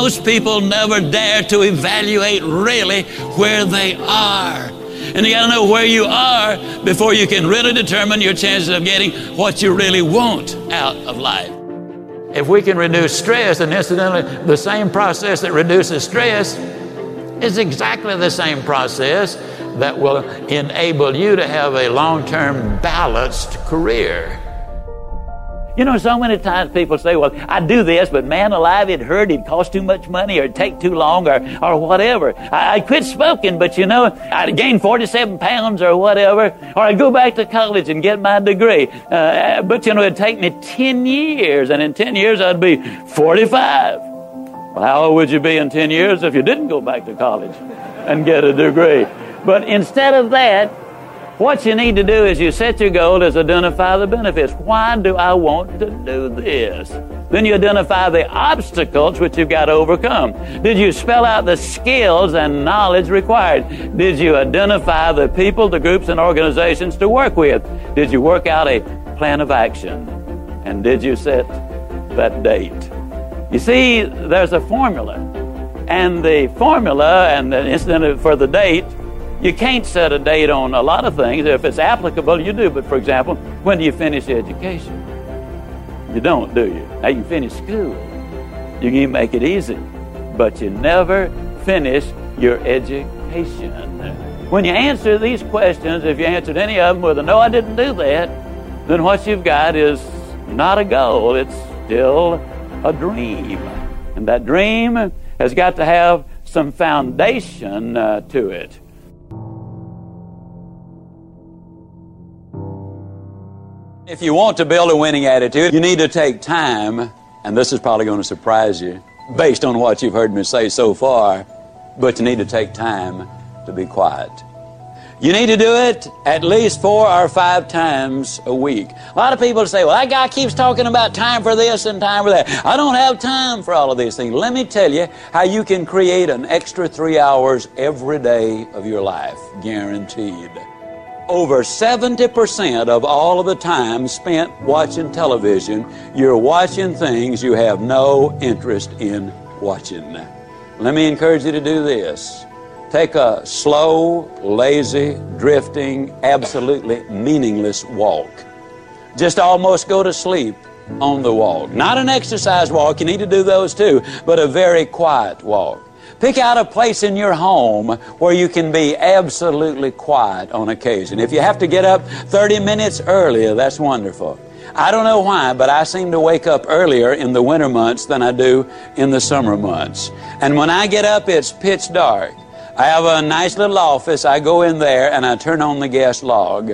Most people never dare to evaluate really where they are. And you got to know where you are before you can really determine your chances of getting what you really want out of life. If we can reduce stress, and incidentally, the same process that reduces stress is exactly the same process that will enable you to have a long term balanced career. You know, so many times people say, well, I do this, but man alive, it hurt, it cost too much money, or it take too long, or, or whatever. I, I quit smoking, but you know, I'd gain 47 pounds or whatever, or I'd go back to college and get my degree. Uh, but you know, it'd take me 10 years, and in 10 years I'd be 45. Well, how old would you be in 10 years if you didn't go back to college and get a degree? But instead of that, what you need to do is you set your goal is identify the benefits. Why do I want to do this? Then you identify the obstacles which you've got to overcome. Did you spell out the skills and knowledge required? Did you identify the people, the groups, and organizations to work with? Did you work out a plan of action? And did you set that date? You see, there's a formula. And the formula and the incident for the date you can't set a date on a lot of things. If it's applicable, you do. But for example, when do you finish education? You don't, do you? Now you finish school. You can make it easy. But you never finish your education. When you answer these questions, if you answered any of them with a no, I didn't do that, then what you've got is not a goal. It's still a dream. And that dream has got to have some foundation uh, to it. If you want to build a winning attitude, you need to take time, and this is probably going to surprise you based on what you've heard me say so far, but you need to take time to be quiet. You need to do it at least four or five times a week. A lot of people say, well, that guy keeps talking about time for this and time for that. I don't have time for all of these things. Let me tell you how you can create an extra three hours every day of your life, guaranteed over 70% of all of the time spent watching television, you're watching things you have no interest in watching. Let me encourage you to do this. Take a slow, lazy, drifting, absolutely meaningless walk. Just almost go to sleep on the walk. Not an exercise walk, you need to do those too, but a very quiet walk. Pick out a place in your home where you can be absolutely quiet on occasion. If you have to get up 30 minutes earlier, that's wonderful. I don't know why, but I seem to wake up earlier in the winter months than I do in the summer months. And when I get up, it's pitch dark. I have a nice little office. I go in there and I turn on the gas log.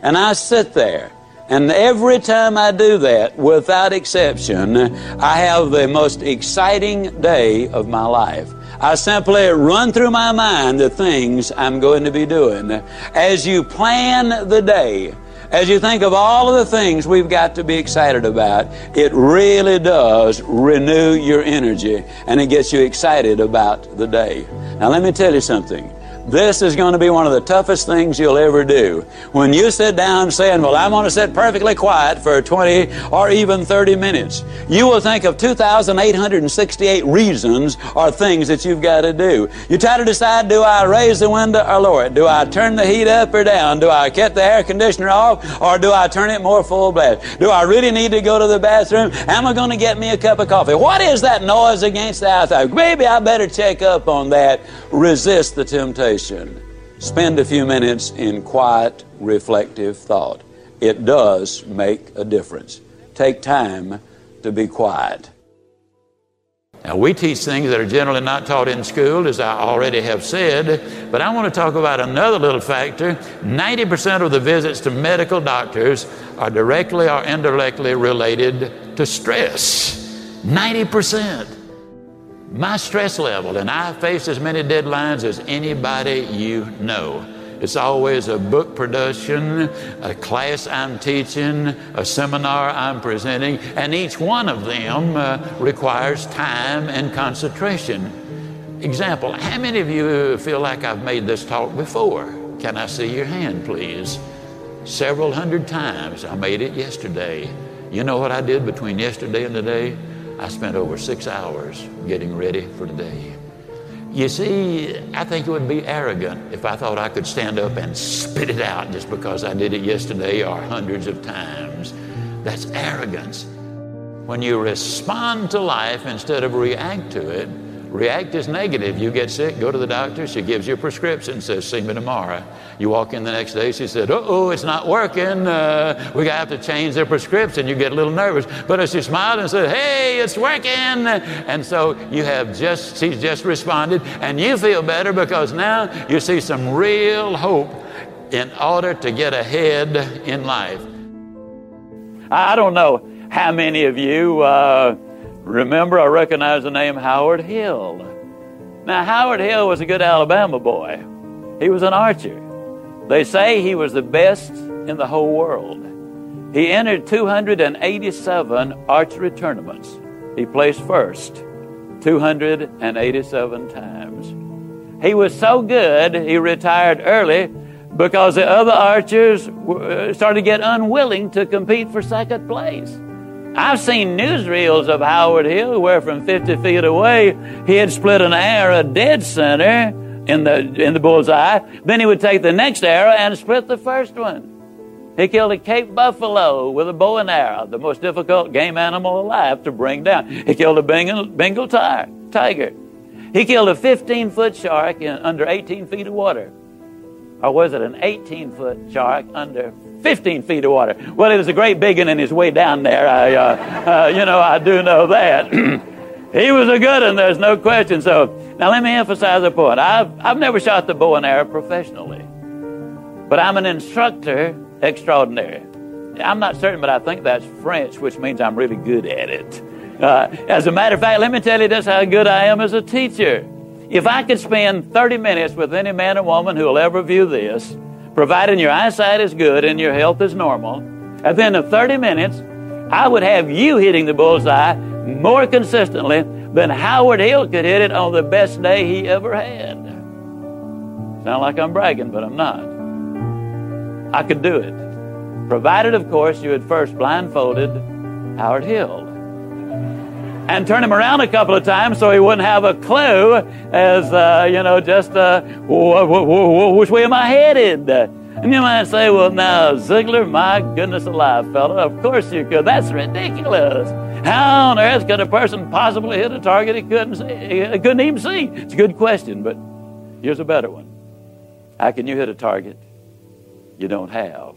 And I sit there. And every time I do that, without exception, I have the most exciting day of my life. I simply run through my mind the things I'm going to be doing. As you plan the day, as you think of all of the things we've got to be excited about, it really does renew your energy and it gets you excited about the day. Now, let me tell you something. This is going to be one of the toughest things you'll ever do. When you sit down saying, Well, I'm going to sit perfectly quiet for 20 or even 30 minutes, you will think of 2,868 reasons or things that you've got to do. You try to decide do I raise the window or lower it? Do I turn the heat up or down? Do I cut the air conditioner off or do I turn it more full blast? Do I really need to go to the bathroom? Am I going to get me a cup of coffee? What is that noise against the outside? Maybe I better check up on that. Resist the temptation. Spend a few minutes in quiet, reflective thought. It does make a difference. Take time to be quiet. Now, we teach things that are generally not taught in school, as I already have said, but I want to talk about another little factor. 90% of the visits to medical doctors are directly or indirectly related to stress. 90% my stress level, and I face as many deadlines as anybody you know. It's always a book production, a class I'm teaching, a seminar I'm presenting, and each one of them uh, requires time and concentration. Example, how many of you feel like I've made this talk before? Can I see your hand, please? Several hundred times. I made it yesterday. You know what I did between yesterday and today? I spent over six hours getting ready for today. You see, I think it would be arrogant if I thought I could stand up and spit it out just because I did it yesterday or hundreds of times. That's arrogance. When you respond to life instead of react to it, React is negative. You get sick, go to the doctor. She gives you a prescription, says, see me tomorrow. You walk in the next day, she said, oh, it's not working. Uh, we have to change the prescription. You get a little nervous. But as she smiled and said, hey, it's working. And so you have just, she's just responded, and you feel better because now you see some real hope in order to get ahead in life. I don't know how many of you. Uh, Remember, I recognize the name Howard Hill. Now, Howard Hill was a good Alabama boy. He was an archer. They say he was the best in the whole world. He entered 287 archery tournaments. He placed first 287 times. He was so good, he retired early because the other archers uh, started to get unwilling to compete for second place. I've seen newsreels of Howard Hill where from 50 feet away he had split an arrow dead center in the, in the bullseye. Then he would take the next arrow and split the first one. He killed a Cape buffalo with a bow and arrow, the most difficult game animal alive to bring down. He killed a Bengal, Bengal tiger. He killed a 15 foot shark in under 18 feet of water. Or was it an 18 foot shark under 15 feet of water. Well, it was a great big one in his way down there. I, uh, uh, you know, I do know that. he was a good one, there's no question. So now let me emphasize a point. I've, I've never shot the bow and arrow professionally, but I'm an instructor extraordinary. I'm not certain, but I think that's French, which means I'm really good at it. Uh, as a matter of fact, let me tell you just how good I am as a teacher. If I could spend 30 minutes with any man or woman who will ever view this, providing your eyesight is good and your health is normal, at the end of 30 minutes, I would have you hitting the bullseye more consistently than Howard Hill could hit it on the best day he ever had. Sound like I'm bragging, but I'm not. I could do it. Provided, of course, you had first blindfolded Howard Hill and turn him around a couple of times so he wouldn't have a clue as, uh, you know, just uh, which way am I headed? And you might say, well, now, Ziglar, my goodness alive, fella, of course you could. That's ridiculous. How on earth could a person possibly hit a target he couldn't see? He couldn't even see? It's a good question, but here's a better one. How can you hit a target you don't have?